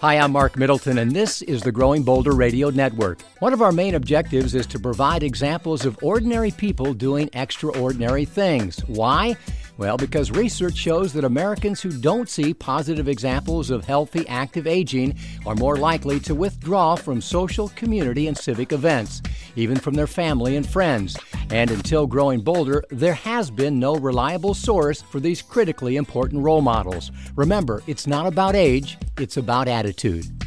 Hi, I'm Mark Middleton, and this is the Growing Bolder Radio Network. One of our main objectives is to provide examples of ordinary people doing extraordinary things. Why? Well, because research shows that Americans who don't see positive examples of healthy, active aging are more likely to withdraw from social, community, and civic events, even from their family and friends. And until Growing Bolder, there has been no reliable source for these critically important role models. Remember, it's not about age, it's about attitude.